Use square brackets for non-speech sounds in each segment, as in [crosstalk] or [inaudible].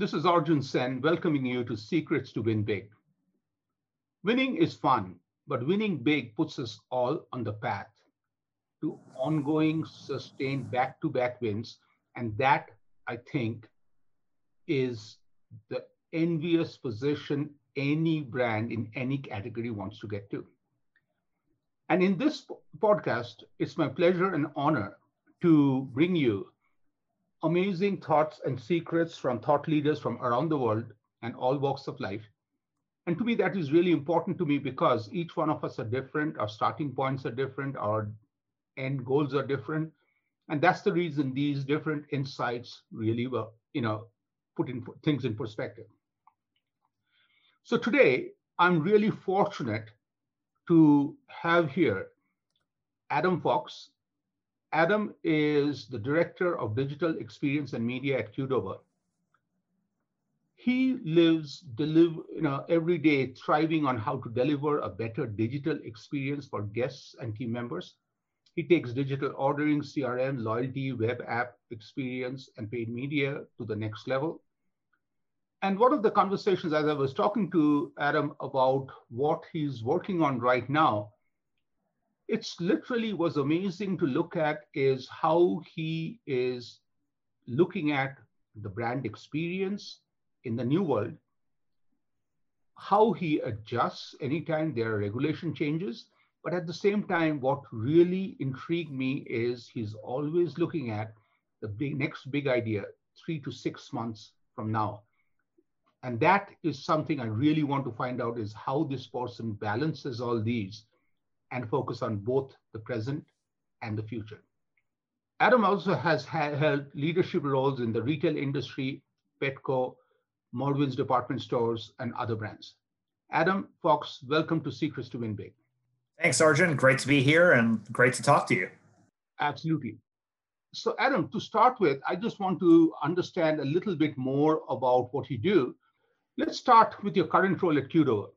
this is Arjun Sen welcoming you to Secrets to Win Big. Winning is fun, but winning big puts us all on the path to ongoing, sustained back to back wins. And that, I think, is the envious position any brand in any category wants to get to. And in this podcast, it's my pleasure and honor to bring you amazing thoughts and secrets from thought leaders from around the world and all walks of life. And to me, that is really important to me because each one of us are different, our starting points are different, our end goals are different. And that's the reason these different insights really were, you know, put in things in perspective. So today, I'm really fortunate to have here Adam Fox. Adam is the Director of Digital Experience and Media at Qdoba. He lives you know, every day thriving on how to deliver a better digital experience for guests and team members. He takes digital ordering, CRM, loyalty, web app experience, and paid media to the next level. And one of the conversations as I was talking to Adam about what he's working on right now, it's literally was amazing to look at is how he is looking at the brand experience in the new world, how he adjusts anytime there are regulation changes. But at the same time, what really intrigued me is he's always looking at the big, next big idea three to six months from now and that is something i really want to find out is how this person balances all these and focus on both the present and the future. Adam also has held leadership roles in the retail industry petco Mervyn's department stores and other brands. Adam fox welcome to secrets to win big. Thanks arjun. Great to be here and great to talk to you. Absolutely. So adam to start with i just want to understand a little bit more about what you do. Let's start with your current role at Qdoba.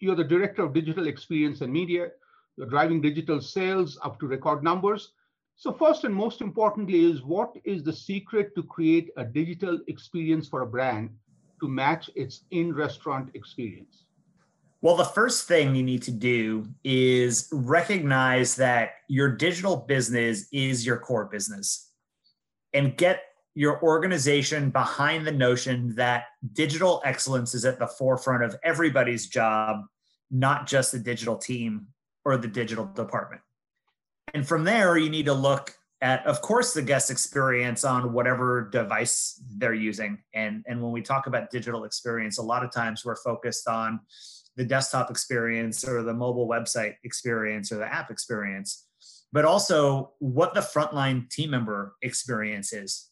You're the Director of Digital Experience and Media. You're driving digital sales up to record numbers. So first and most importantly is what is the secret to create a digital experience for a brand to match its in-restaurant experience? Well, the first thing you need to do is recognize that your digital business is your core business and get your organization behind the notion that digital excellence is at the forefront of everybody's job, not just the digital team or the digital department. And from there, you need to look at, of course, the guest experience on whatever device they're using. And, and when we talk about digital experience, a lot of times we're focused on the desktop experience or the mobile website experience or the app experience, but also what the frontline team member experience is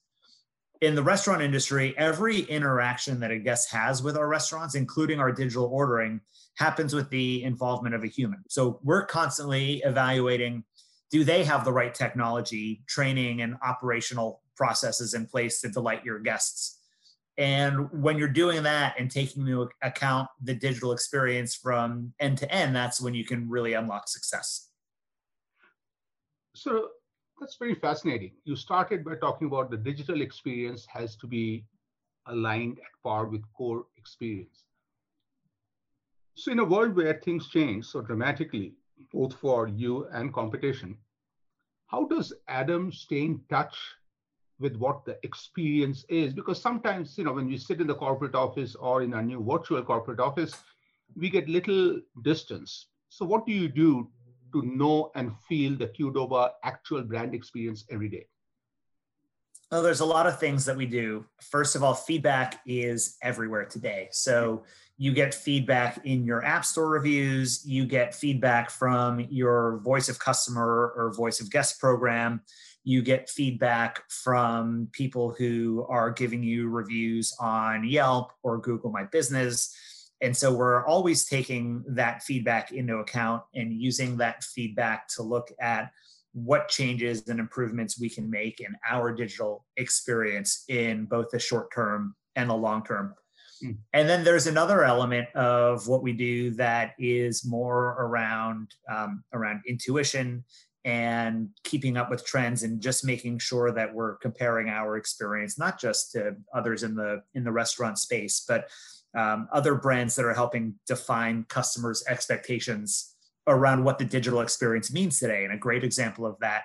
in the restaurant industry, every interaction that a guest has with our restaurants, including our digital ordering, happens with the involvement of a human. So we're constantly evaluating do they have the right technology, training, and operational processes in place to delight your guests? And when you're doing that and taking into account the digital experience from end to end, that's when you can really unlock success. So that's very fascinating. You started by talking about the digital experience has to be aligned at par with core experience. So in a world where things change so dramatically, both for you and competition, how does Adam stay in touch with what the experience is? Because sometimes, you know, when we sit in the corporate office or in a new virtual corporate office, we get little distance. So what do you do to know and feel the Qdoba actual brand experience every day? Well, there's a lot of things that we do. First of all, feedback is everywhere today. So you get feedback in your app store reviews, you get feedback from your voice of customer or voice of guest program, you get feedback from people who are giving you reviews on Yelp or Google My Business. And so we're always taking that feedback into account and using that feedback to look at what changes and improvements we can make in our digital experience in both the short term and the long term. Mm. And then there's another element of what we do that is more around um, around intuition and keeping up with trends and just making sure that we're comparing our experience not just to others in the in the restaurant space but um, other brands that are helping define customers expectations around what the digital experience means today and a great example of that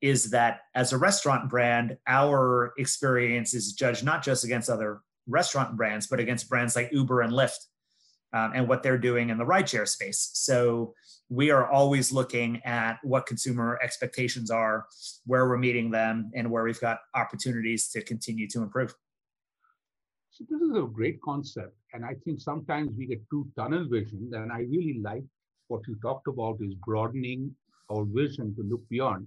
is that as a restaurant brand our experience is judged not just against other restaurant brands but against brands like uber and lyft um, and what they're doing in the rideshare space so we are always looking at what consumer expectations are, where we're meeting them, and where we've got opportunities to continue to improve. So this is a great concept, and I think sometimes we get too tunnel vision. And I really like what you talked about is broadening our vision to look beyond.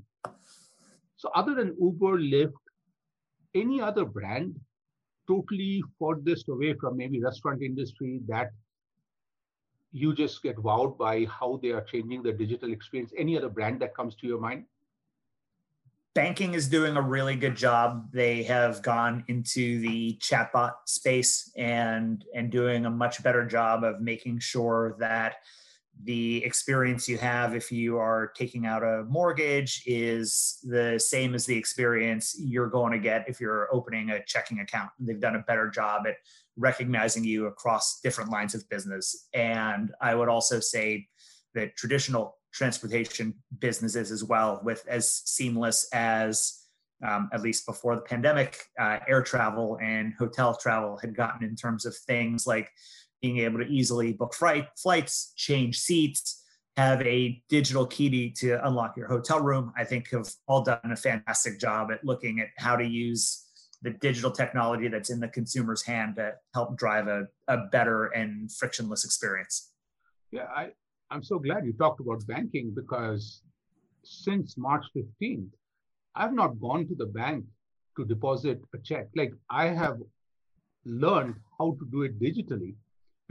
So other than Uber, Lyft, any other brand totally furthest away from maybe restaurant industry that you just get wowed by how they are changing the digital experience? Any other brand that comes to your mind? Banking is doing a really good job. They have gone into the chatbot space and and doing a much better job of making sure that the experience you have if you are taking out a mortgage is the same as the experience you're going to get if you're opening a checking account. They've done a better job at recognizing you across different lines of business. And I would also say that traditional transportation businesses as well, with as seamless as um, at least before the pandemic, uh, air travel and hotel travel had gotten in terms of things like being able to easily book flight, flights, change seats, have a digital key to unlock your hotel room. I think have all done a fantastic job at looking at how to use the digital technology that's in the consumer's hand to help drive a, a better and frictionless experience. Yeah, I, I'm so glad you talked about banking because since March 15th, I've not gone to the bank to deposit a check. Like I have learned how to do it digitally.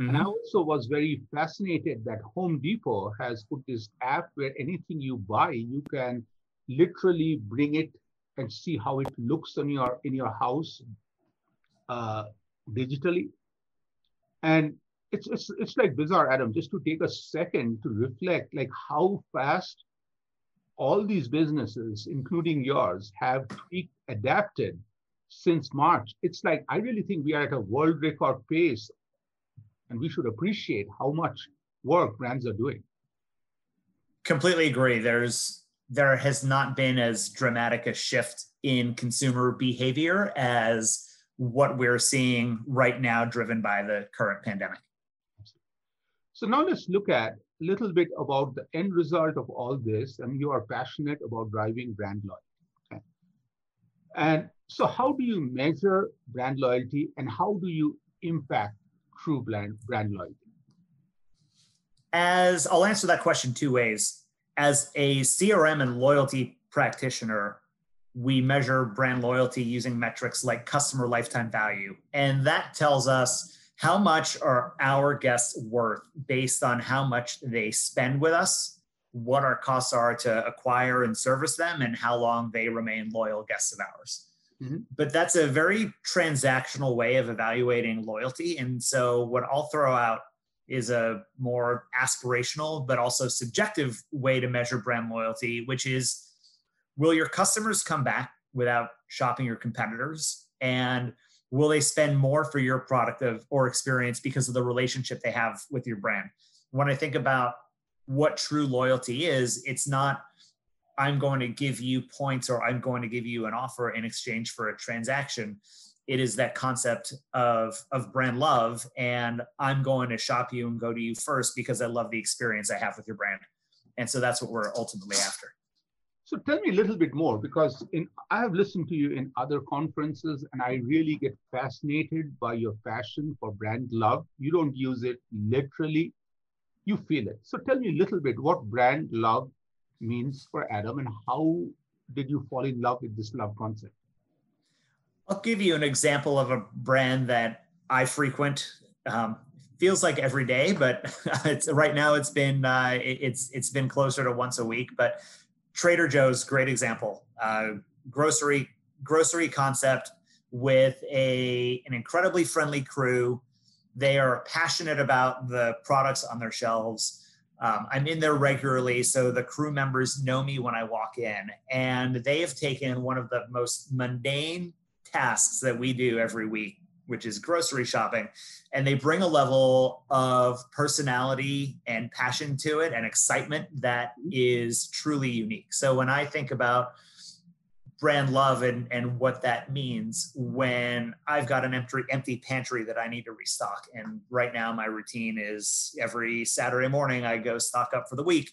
Mm-hmm. And I also was very fascinated that Home Depot has put this app where anything you buy, you can literally bring it and see how it looks in your in your house uh, digitally. And it's, it's it's like bizarre, Adam. Just to take a second to reflect, like how fast all these businesses, including yours, have tweaked, adapted since March. It's like I really think we are at a world record pace and we should appreciate how much work brands are doing. Completely agree. There's there has not been as dramatic a shift in consumer behavior as what we're seeing right now driven by the current pandemic. So now let's look at a little bit about the end result of all this I and you are passionate about driving brand loyalty. Okay? And so how do you measure brand loyalty and how do you impact true brand, brand loyalty? As I'll answer that question two ways. As a CRM and loyalty practitioner, we measure brand loyalty using metrics like customer lifetime value. And that tells us how much are our guests worth based on how much they spend with us, what our costs are to acquire and service them, and how long they remain loyal guests of ours. Mm-hmm. But that's a very transactional way of evaluating loyalty. And so, what I'll throw out is a more aspirational, but also subjective way to measure brand loyalty, which is will your customers come back without shopping your competitors? And will they spend more for your product of, or experience because of the relationship they have with your brand? When I think about what true loyalty is, it's not I'm going to give you points or I'm going to give you an offer in exchange for a transaction. It is that concept of, of brand love. And I'm going to shop you and go to you first because I love the experience I have with your brand. And so that's what we're ultimately after. So tell me a little bit more because in, I have listened to you in other conferences and I really get fascinated by your passion for brand love. You don't use it literally, you feel it. So tell me a little bit what brand love means for Adam and how did you fall in love with this love concept? I'll give you an example of a brand that I frequent. Um, feels like every day, but [laughs] right now it's been uh, it's it's been closer to once a week. But Trader Joe's great example. Uh, grocery grocery concept with a an incredibly friendly crew. They are passionate about the products on their shelves. Um, I'm in there regularly, so the crew members know me when I walk in, and they have taken one of the most mundane tasks that we do every week, which is grocery shopping, and they bring a level of personality and passion to it and excitement that is truly unique. So when I think about brand love and, and what that means when I've got an empty empty pantry that I need to restock. And right now my routine is every Saturday morning I go stock up for the week.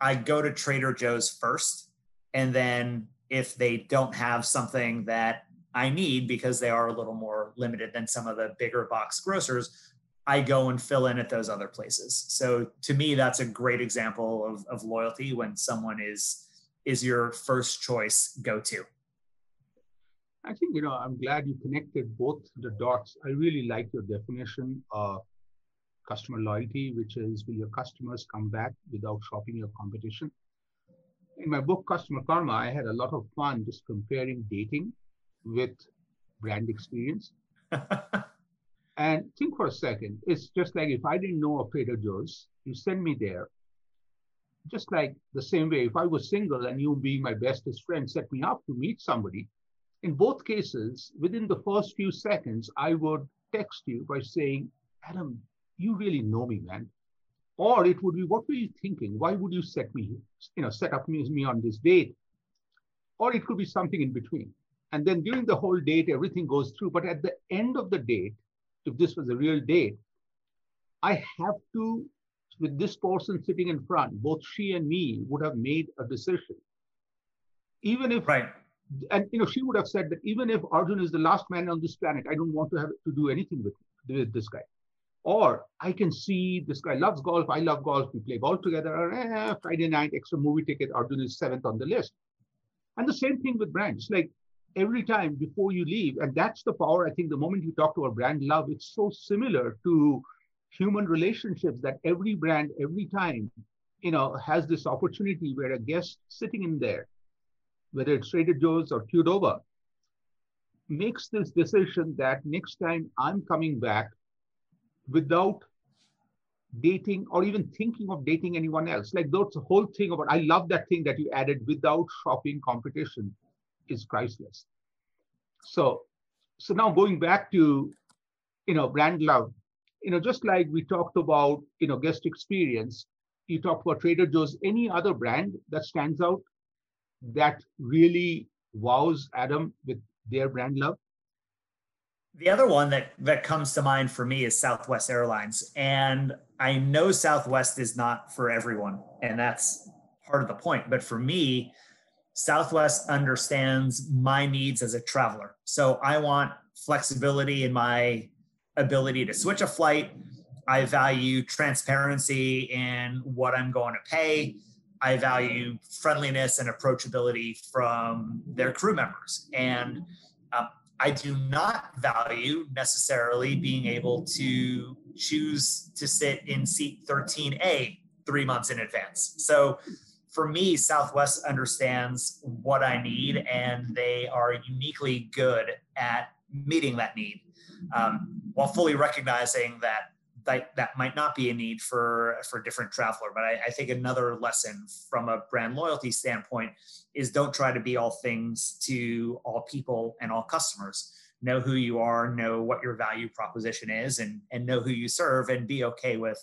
I go to Trader Joe's first. And then if they don't have something that I need because they are a little more limited than some of the bigger box grocers, I go and fill in at those other places. So to me, that's a great example of, of loyalty when someone is is your first choice go to? I think, you know, I'm glad you connected both the dots. I really like your definition of customer loyalty, which is will your customers come back without shopping your competition? In my book, Customer Karma, I had a lot of fun just comparing dating with brand experience. [laughs] and think for a second, it's just like if I didn't know of Trader Joe's, you send me there, just like the same way, if I was single and you being my bestest friend set me up to meet somebody, in both cases, within the first few seconds, I would text you by saying, Adam, you really know me, man. Or it would be, what were you thinking? Why would you set me, you know, set up me on this date? Or it could be something in between. And then during the whole date, everything goes through. But at the end of the date, if this was a real date, I have to with this person sitting in front, both she and me would have made a decision. Even if, right. and you know, she would have said that even if Arjun is the last man on this planet, I don't want to have to do anything with, with this guy. Or I can see this guy loves golf, I love golf, we play golf together. Eh, Friday night, extra movie ticket, Arjun is seventh on the list. And the same thing with brands. Like every time before you leave, and that's the power. I think the moment you talk to a brand love, it's so similar to human relationships that every brand every time you know has this opportunity where a guest sitting in there whether it's Trader Joe's or Qdoba makes this decision that next time I'm coming back without dating or even thinking of dating anyone else. Like that's the whole thing about I love that thing that you added without shopping competition is priceless. So so now going back to you know brand love, you know, just like we talked about, you know, guest experience, you talked about Trader Joe's, any other brand that stands out that really wows Adam with their brand love? The other one that that comes to mind for me is Southwest Airlines, and I know Southwest is not for everyone, and that's part of the point. But for me, Southwest understands my needs as a traveler. So I want flexibility in my ability to switch a flight. I value transparency in what I'm going to pay. I value friendliness and approachability from their crew members. And um, I do not value necessarily being able to choose to sit in seat 13A three months in advance. So for me, Southwest understands what I need and they are uniquely good at meeting that need um, while fully recognizing that, that that might not be a need for for a different traveler. But I, I think another lesson from a brand loyalty standpoint is don't try to be all things to all people and all customers. Know who you are, know what your value proposition is, and and know who you serve, and be okay with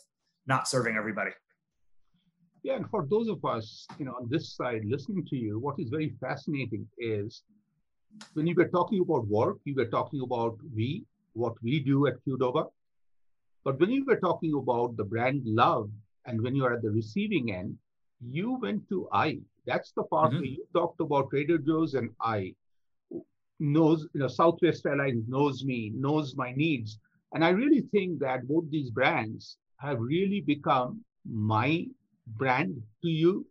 not serving everybody. Yeah, and for those of us, you know, on this side listening to you, what is very fascinating is when you were talking about work, you were talking about we, what we do at Qdoba. But when you were talking about the brand love and when you are at the receiving end, you went to I. That's the part mm-hmm. where you talked about Trader Joe's and I knows, you know, Southwest Airlines knows me, knows my needs. And I really think that both these brands have really become my brand to you.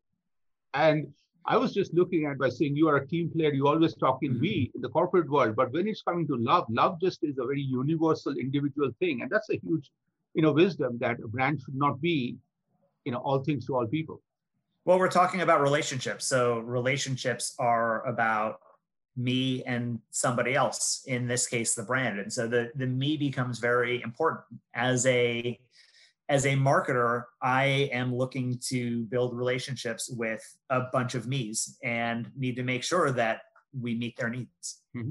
And I was just looking at by saying you are a team player, you always talk in mm-hmm. we in the corporate world, but when it's coming to love, love just is a very universal individual thing. And that's a huge, you know, wisdom that a brand should not be, you know, all things to all people. Well, we're talking about relationships. So relationships are about me and somebody else, in this case, the brand. And so the, the me becomes very important as a as a marketer, I am looking to build relationships with a bunch of me's and need to make sure that we meet their needs. Mm-hmm.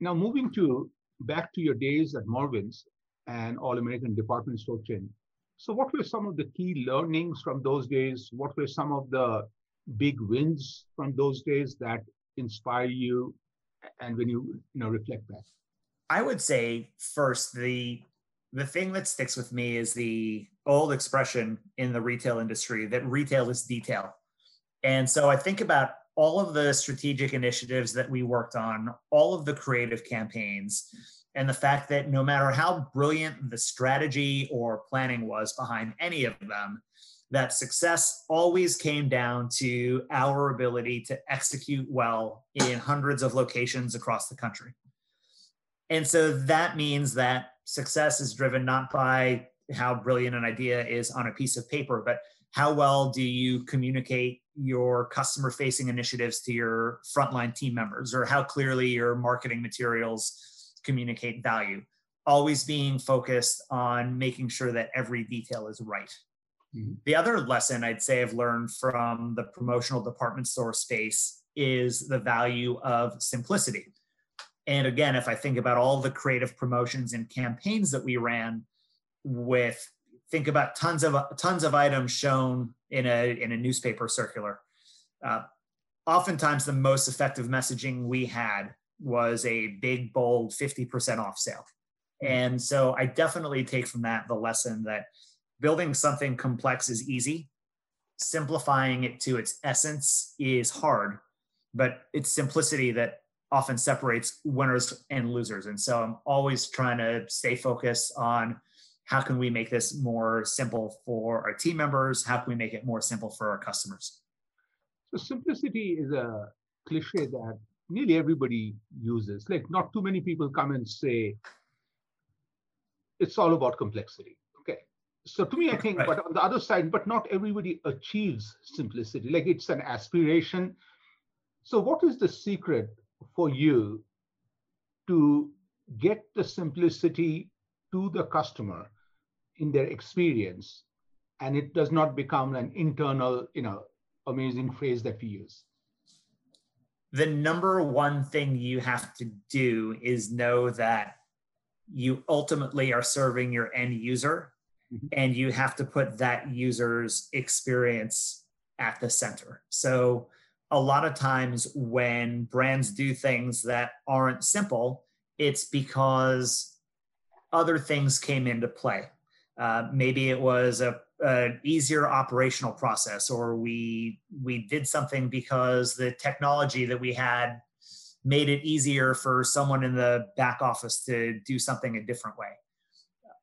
Now, moving to back to your days at Mervyn's and All American Department Store chain. So, what were some of the key learnings from those days? What were some of the big wins from those days that inspire you? And when you you know reflect back, I would say first the the thing that sticks with me is the old expression in the retail industry that retail is detail. And so I think about all of the strategic initiatives that we worked on, all of the creative campaigns, and the fact that no matter how brilliant the strategy or planning was behind any of them, that success always came down to our ability to execute well in hundreds of locations across the country. And so that means that success is driven not by how brilliant an idea is on a piece of paper, but how well do you communicate your customer facing initiatives to your frontline team members, or how clearly your marketing materials communicate value? Always being focused on making sure that every detail is right. Mm-hmm. The other lesson I'd say I've learned from the promotional department store space is the value of simplicity. And again, if I think about all the creative promotions and campaigns that we ran with think about tons of tons of items shown in a in a newspaper circular. Uh, oftentimes, the most effective messaging we had was a big, bold 50% off sale. And so I definitely take from that the lesson that building something complex is easy, simplifying it to its essence is hard, but it's simplicity that often separates winners and losers. And so I'm always trying to stay focused on how can we make this more simple for our team members? How can we make it more simple for our customers? So simplicity is a cliche that nearly everybody uses. Like not too many people come and say it's all about complexity. Okay. So to me, I think, right. but on the other side, but not everybody achieves simplicity. Like it's an aspiration. So what is the secret for you to get the simplicity to the customer in their experience and it does not become an internal you know amazing phrase that we use the number one thing you have to do is know that you ultimately are serving your end user mm-hmm. and you have to put that user's experience at the center so a lot of times when brands do things that aren't simple, it's because other things came into play. Uh, maybe it was a an easier operational process, or we we did something because the technology that we had made it easier for someone in the back office to do something a different way.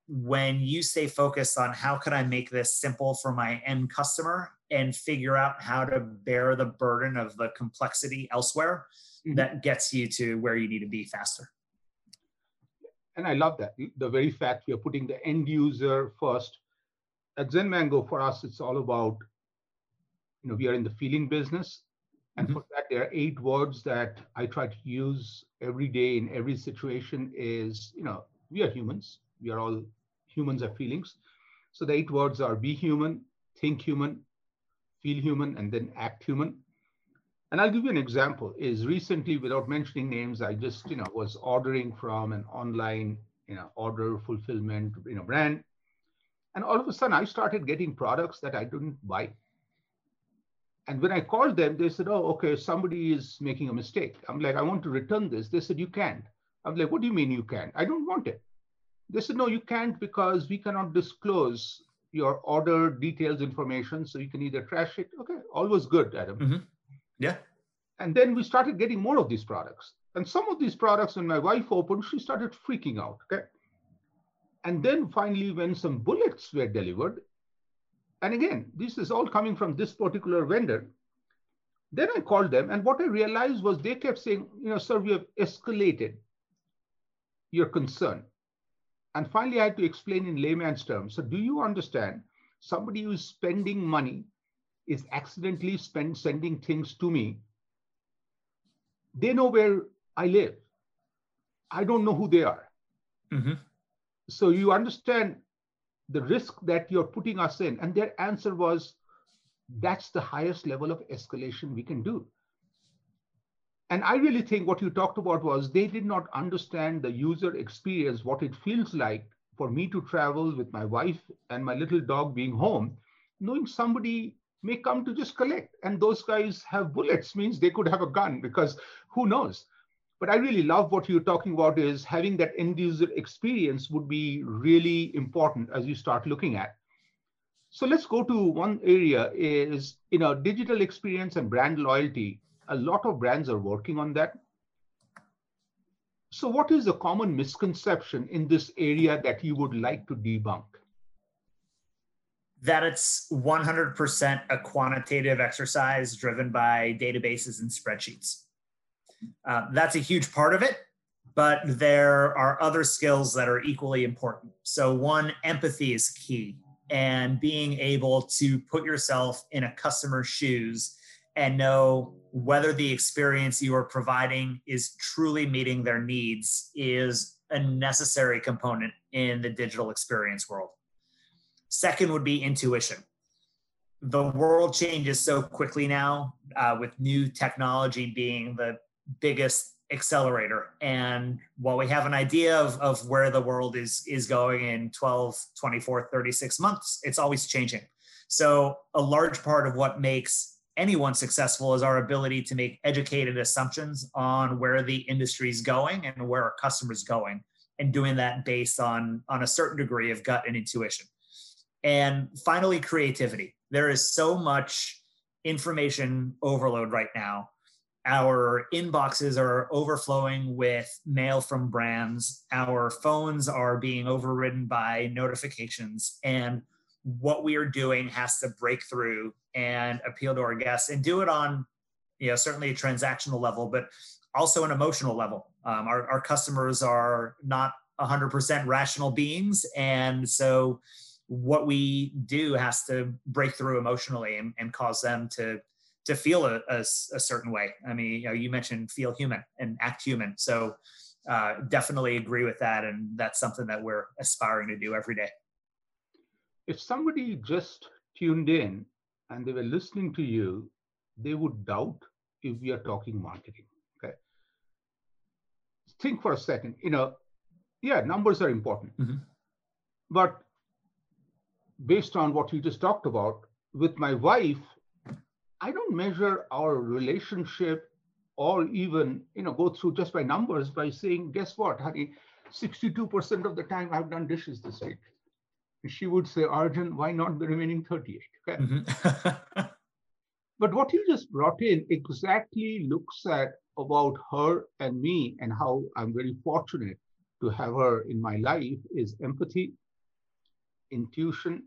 When you stay focused on how can I make this simple for my end customer, and figure out how to bear the burden of the complexity elsewhere mm-hmm. that gets you to where you need to be faster. And I love that. The very fact we are putting the end user first. At Zen Mango, for us, it's all about, you know, we are in the feeling business. And mm-hmm. for that, there are eight words that I try to use every day in every situation is, you know, we are humans. We are all humans have feelings. So the eight words are be human, think human, feel human and then act human. And I'll give you an example is recently, without mentioning names, I just, you know, was ordering from an online, you know, order fulfillment, you know, brand. And all of a sudden I started getting products that I didn't buy. And when I called them, they said, oh, okay, somebody is making a mistake. I'm like, I want to return this. They said, you can't. I'm like, what do you mean you can't? I don't want it. They said, no, you can't because we cannot disclose your order details information so you can either trash it. Okay, always good, Adam. Mm-hmm. Yeah. And then we started getting more of these products. And some of these products, when my wife opened, she started freaking out. Okay. And then finally, when some bullets were delivered, and again, this is all coming from this particular vendor, Then I called them, and what I realized was they kept saying, you know, sir, we have escalated your concern. And finally, I had to explain in layman's terms. So, do you understand somebody who's spending money is accidentally spend, sending things to me? They know where I live. I don't know who they are. Mm-hmm. So, you understand the risk that you're putting us in. And their answer was, that's the highest level of escalation we can do. And I really think what you talked about was they did not understand the user experience, what it feels like for me to travel with my wife and my little dog being home, knowing somebody may come to just collect. And those guys have bullets, means they could have a gun because who knows? But I really love what you're talking about is having that end user experience would be really important as you start looking at. So let's go to one area is you know digital experience and brand loyalty. A lot of brands are working on that. So what is the common misconception in this area that you would like to debunk? That it's 100% a quantitative exercise driven by databases and spreadsheets. Uh, that's a huge part of it, but there are other skills that are equally important. So, one, empathy is key and being able to put yourself in a customer's shoes and know whether the experience you are providing is truly meeting their needs is a necessary component in the digital experience world. Second would be intuition. The world changes so quickly now, uh, with new technology being the biggest accelerator and while we have an idea of, of where the world is is going in 12 24 36 months it's always changing so a large part of what makes anyone successful is our ability to make educated assumptions on where the industry is going and where our customers going and doing that based on on a certain degree of gut and intuition and finally creativity there is so much information overload right now our inboxes are overflowing with mail from brands. Our phones are being overridden by notifications. And what we are doing has to break through and appeal to our guests and do it on, you know, certainly a transactional level, but also an emotional level. Um, our, our customers are not 100% rational beings. And so what we do has to break through emotionally and, and cause them to to feel a, a, a, certain way. I mean, you know, you mentioned feel human and act human. So uh, definitely agree with that. And that's something that we're aspiring to do every day. If somebody just tuned in and they were listening to you, they would doubt if we are talking marketing. Okay. Think for a second, you know, yeah, numbers are important. Mm-hmm. But based on what you just talked about, with my wife, I don't measure our relationship or even you know go through just by numbers by saying, guess what, honey, 62% of the time I've done dishes this week. She would say, Arjun, why not the remaining 38? Okay. Mm-hmm. [laughs] but what you just brought in exactly looks at about her and me and how I'm very fortunate to have her in my life is empathy, intuition,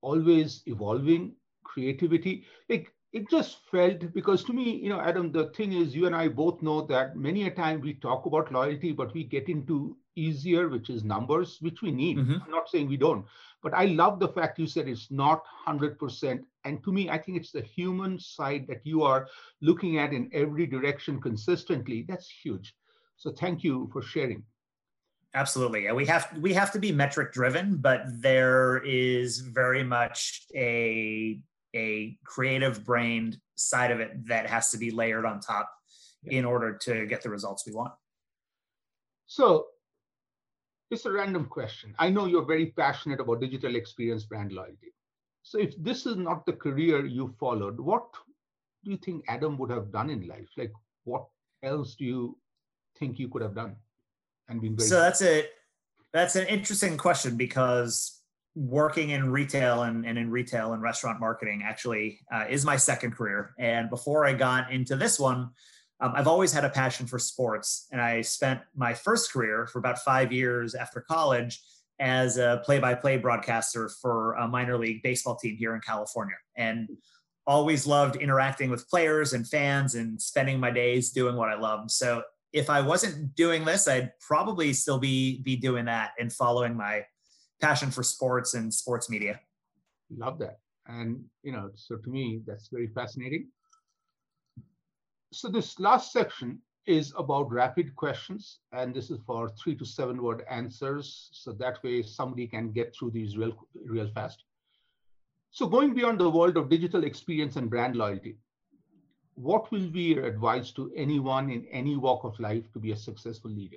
always evolving, creativity. Like it just felt because to me, you know, Adam, the thing is, you and I both know that many a time we talk about loyalty, but we get into easier, which is numbers, which we need. Mm-hmm. I'm not saying we don't, but I love the fact you said it's not 100%. And to me, I think it's the human side that you are looking at in every direction consistently. That's huge. So thank you for sharing absolutely And we have we have to be metric driven but there is very much a a creative brained side of it that has to be layered on top yeah. in order to get the results we want. So, it's a random question. I know you're very passionate about digital experience brand loyalty. So, if this is not the career you followed, what do you think Adam would have done in life? Like, what else do you think you could have done? And been very so that's it. That's an interesting question because working in retail and, and in retail and restaurant marketing actually uh, is my second career. And before I got into this one, um, I've always had a passion for sports. And I spent my first career for about five years after college as a play by play broadcaster for a minor league baseball team here in California. And always loved interacting with players and fans and spending my days doing what I love. So if I wasn't doing this, I'd probably still be be doing that and following my passion for sports and sports media. Love that. And you know, so to me, that's very fascinating. So this last section is about rapid questions, and this is for three to seven word answers. So that way somebody can get through these real, real fast. So going beyond the world of digital experience and brand loyalty, what will be your advice to anyone in any walk of life to be a successful leader?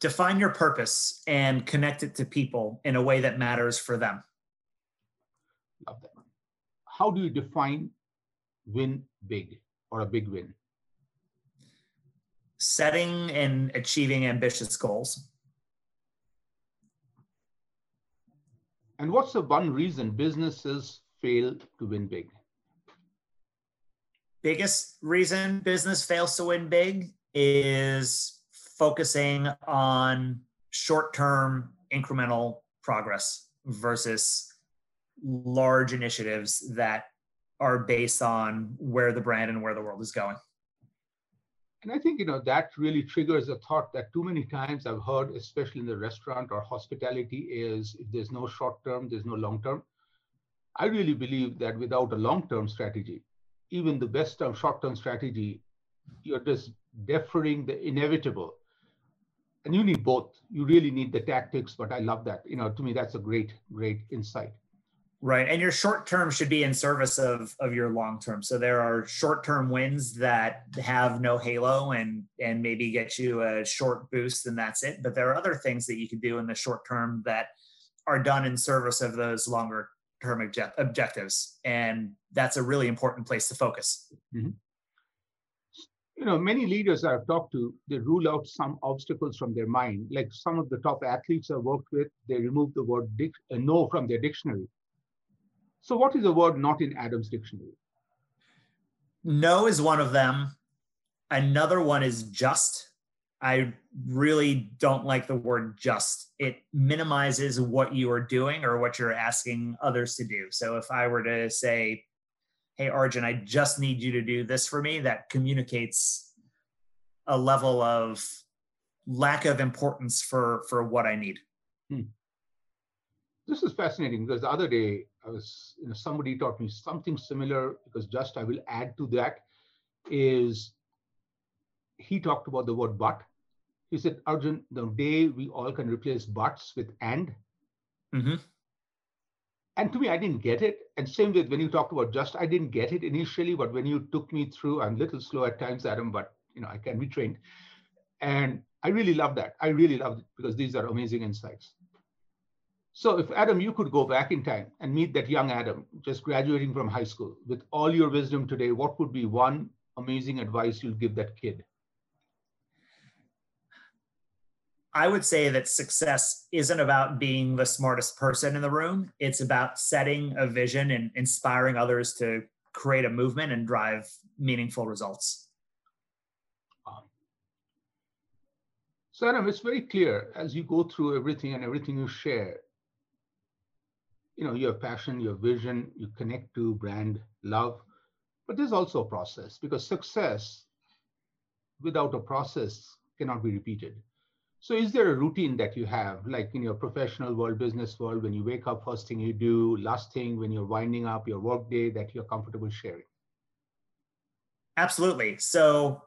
Define your purpose and connect it to people in a way that matters for them. Love that. How do you define win big or a big win? Setting and achieving ambitious goals. And what's the one reason businesses fail to win big? Biggest reason business fails to win big is focusing on short term incremental progress versus large initiatives that are based on where the brand and where the world is going. And I think you know that really triggers a thought that too many times I've heard, especially in the restaurant or hospitality, is there's no short term, there's no long term. I really believe that without a long term strategy, even the best term short term strategy, you're just deferring the inevitable. And you need both. You really need the tactics, but I love that. You know, to me, that's a great, great insight. Right. And your short term should be in service of of your long term. So there are short term wins that have no halo and and maybe get you a short boost and that's it. But there are other things that you can do in the short term that are done in service of those longer term object- objectives. And that's a really important place to focus. Mm-hmm. You know, many leaders I've talked to, they rule out some obstacles from their mind. Like some of the top athletes I've worked with, they remove the word dic- uh, no from their dictionary so, what is a word not in Adam's dictionary? No is one of them. Another one is just. I really don't like the word just. It minimizes what you are doing or what you're asking others to do. So, if I were to say, Hey, Arjun, I just need you to do this for me, that communicates a level of lack of importance for for what I need. Hmm. This is fascinating because the other day I was, you know, somebody taught me something similar because just I will add to that is he talked about the word but. He said, Arjun, the day we all can replace buts with and. Mm-hmm. And to me, I didn't get it. And same with when you talked about just, I didn't get it initially, but when you took me through, I'm a little slow at times, Adam, but you know, I can be trained. And I really love that. I really love it because these are amazing insights. So if Adam, you could go back in time and meet that young Adam, just graduating from high school, with all your wisdom today, what would be one amazing advice you'd give that kid? I would say that success isn't about being the smartest person in the room. It's about setting a vision and inspiring others to create a movement and drive meaningful results. So, Adam, it's very clear as you go through everything and everything you share you know, your passion, your vision, you connect to brand love, but there's also a process because success without a process cannot be repeated. So is there a routine that you have, like in your professional world, business world, when you wake up, first thing you do, last thing when you're winding up your workday that you're comfortable sharing? Absolutely. So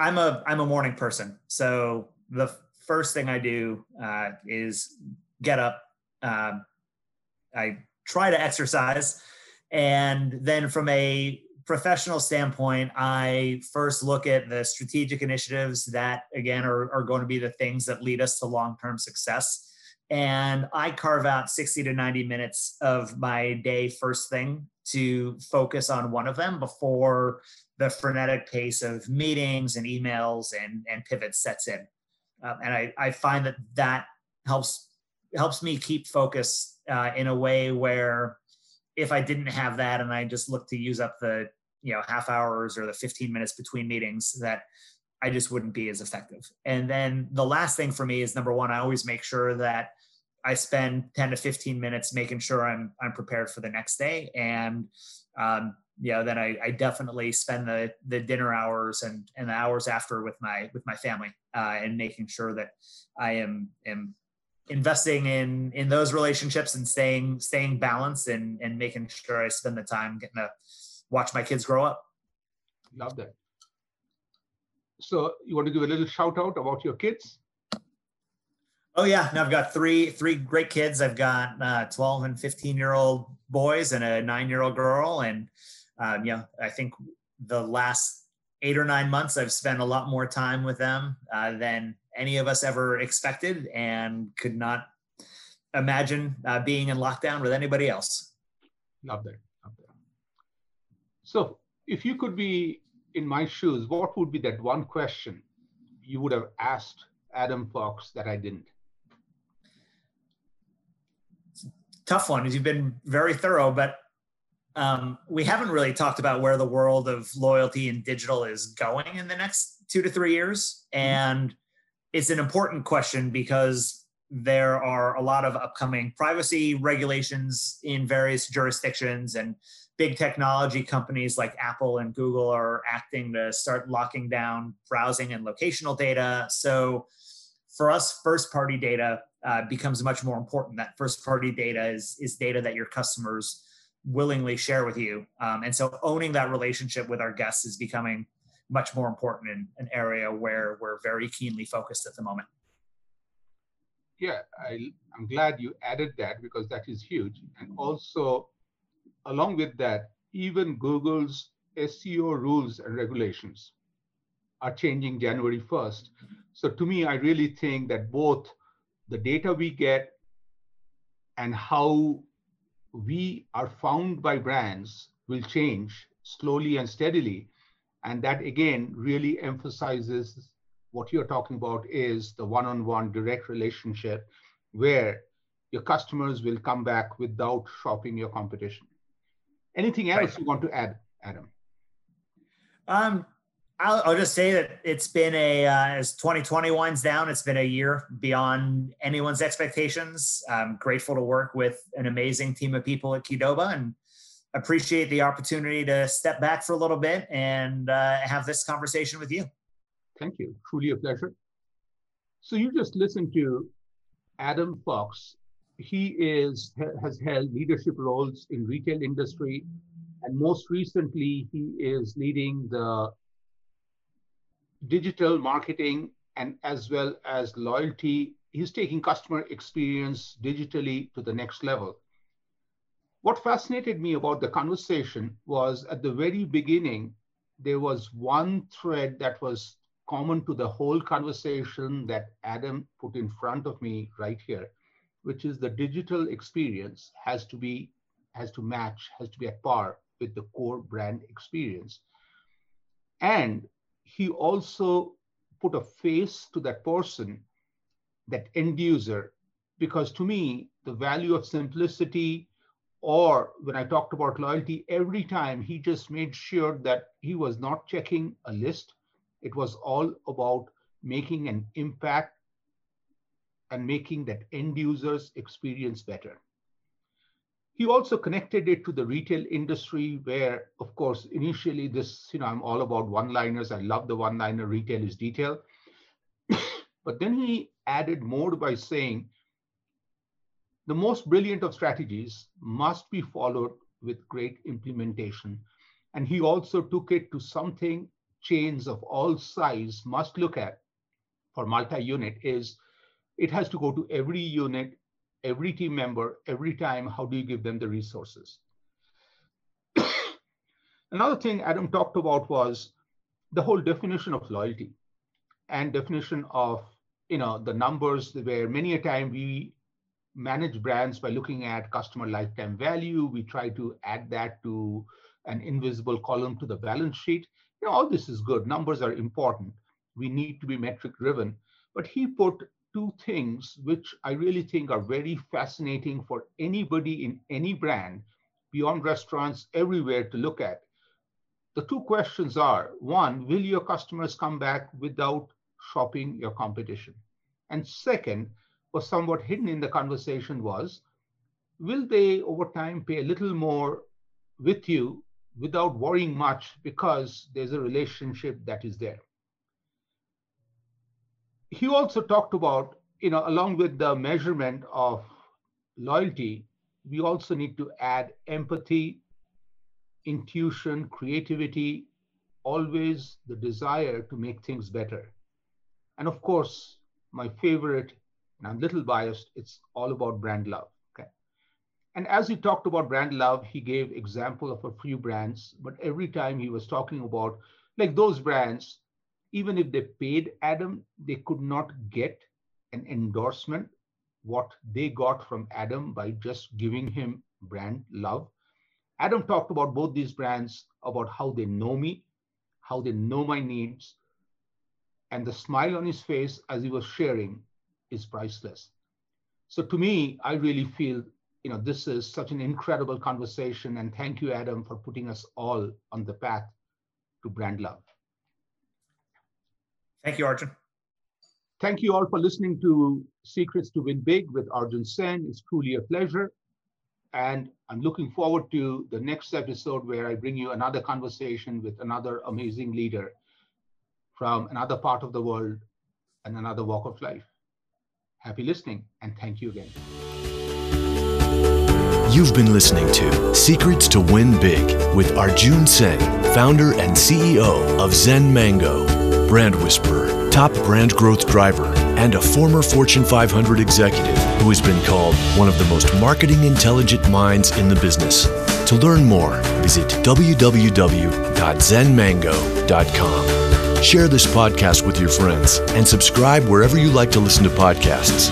I'm a I'm a morning person. So the first thing I do uh, is get up, um, I try to exercise. And then from a professional standpoint, I first look at the strategic initiatives that, again, are, are going to be the things that lead us to long term success. And I carve out 60 to 90 minutes of my day first thing to focus on one of them before the frenetic pace of meetings and emails and, and pivots sets in. Um, and I, I find that that helps helps me keep focus uh, in a way where if I didn't have that and I just look to use up the you know half hours or the 15 minutes between meetings that I just wouldn't be as effective. And then the last thing for me is number one, I always make sure that I spend 10 to 15 minutes making sure I'm I'm prepared for the next day. And um, you know, then I, I definitely spend the the dinner hours and, and the hours after with my with my family uh, and making sure that I am am investing in in those relationships and staying staying balanced and and making sure I spend the time getting to watch my kids grow up. Love that. So you want to give a little shout out about your kids? Oh yeah, now I've got three three great kids. I've got uh, 12 and 15 year old boys and a nine year old girl, and um, yeah, I think the last eight or nine months I've spent a lot more time with them uh, than any of us ever expected, and could not imagine uh, being in lockdown with anybody else. Love that. Love that. So, if you could be in my shoes, what would be that one question you would have asked Adam Fox that I didn't? Tough one, you've been very thorough, but um, we haven't really talked about where the world of loyalty and digital is going in the next two to three years. Mm-hmm. It's an important question because there are a lot of upcoming privacy regulations in various jurisdictions and big technology companies like Apple and Google are acting to start locking down browsing and locational data. So for us, first party data uh, becomes much more important. That first party data is, is data that your customers willingly share with you. Um, and so owning that relationship with our guests is becoming much more important in an area where we're very keenly focused at the moment. Yeah, I, I'm glad you added that because that is huge. And mm-hmm. also, along with that, even Google's SEO rules and regulations are changing January 1st. So to me, I really think that both the data we get and how we are found by brands will change slowly and steadily. And that again really emphasizes what you're talking about is the one-on-one direct relationship where your customers will come back without shopping your competition. Anything else right. you want to add, Adam? Um, I'll, I'll, just say that it's been a uh, as 2020 winds down, it's been a year beyond anyone's expectations. I'm grateful to work with an amazing team of people at Qdoba and appreciate the opportunity to step back for a little bit and uh, have this conversation with you. Thank you. Truly a pleasure. So you just listened to Adam Fox he is has held leadership roles in retail industry and most recently he is leading the digital marketing and as well as loyalty he's taking customer experience digitally to the next level what fascinated me about the conversation was at the very beginning there was one thread that was common to the whole conversation that adam put in front of me right here which is the digital experience has to be has to match has to be at par with the core brand experience. And he also put a face to that person that end user because to me the value of simplicity or when i talked about loyalty every time he just made sure that he was not checking a list it was all about making an impact and making that end users experience better. He also connected it to the retail industry where, of course, initially this, you know, I'm all about one-liners. I love the one-liner retail is detail. [coughs] but then he added more by saying, the most brilliant of strategies must be followed with great implementation. And he also took it to something chains of all size must look at for multi-unit is it has to go to every unit, every team member, every time. How do you give them the resources? [coughs] Another thing Adam talked about was the whole definition of loyalty and definition of you know the numbers where many a time we manage brands by looking at customer lifetime value. We try to add that to an invisible column to the balance sheet. You know, all this is good. Numbers are important. We need to be metric driven. But he put two things which I really think are very fascinating for anybody in any brand beyond restaurants everywhere to look at. The two questions are one, will your customers come back without shopping your competition? And second, was somewhat hidden in the conversation was will they over time pay a little more with you without worrying much because there's a relationship that is there? He also talked about, you know, along with the measurement of loyalty, we also need to add empathy, intuition, creativity, always the desire to make things better. And of course, my favorite, and I'm a little biased, it's all about brand love. Okay. And as he talked about brand love, he gave example of a few brands, but every time he was talking about like those brands, even if they paid Adam, they could not get an endorsement what they got from Adam by just giving him brand love. Adam talked about both these brands, about how they know me, how they know my needs, and the smile on his face as he was sharing is priceless. So to me, I really feel you know this is such an incredible conversation, and thank you, Adam, for putting us all on the path to brand love. Thank you, Arjun. Thank you all for listening to Secrets to Win Big with Arjun Sen. It's truly a pleasure. And I'm looking forward to the next episode where I bring you another conversation with another amazing leader from another part of the world and another walk of life. Happy listening and thank you again. You've been listening to Secrets to Win Big with Arjun Sen, founder and CEO of Zen Mango, brand whisperer top brand growth driver, and a former Fortune 500 executive who has been called one of the most marketing intelligent minds in the business. To learn more, visit www.zenmango.com. Share this podcast with your friends and subscribe wherever you like to listen to podcasts.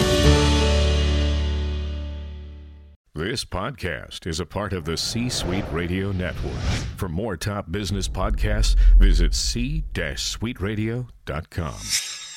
This podcast is a part of the C Suite Radio Network. For more top business podcasts, visit c-suiteradio.com.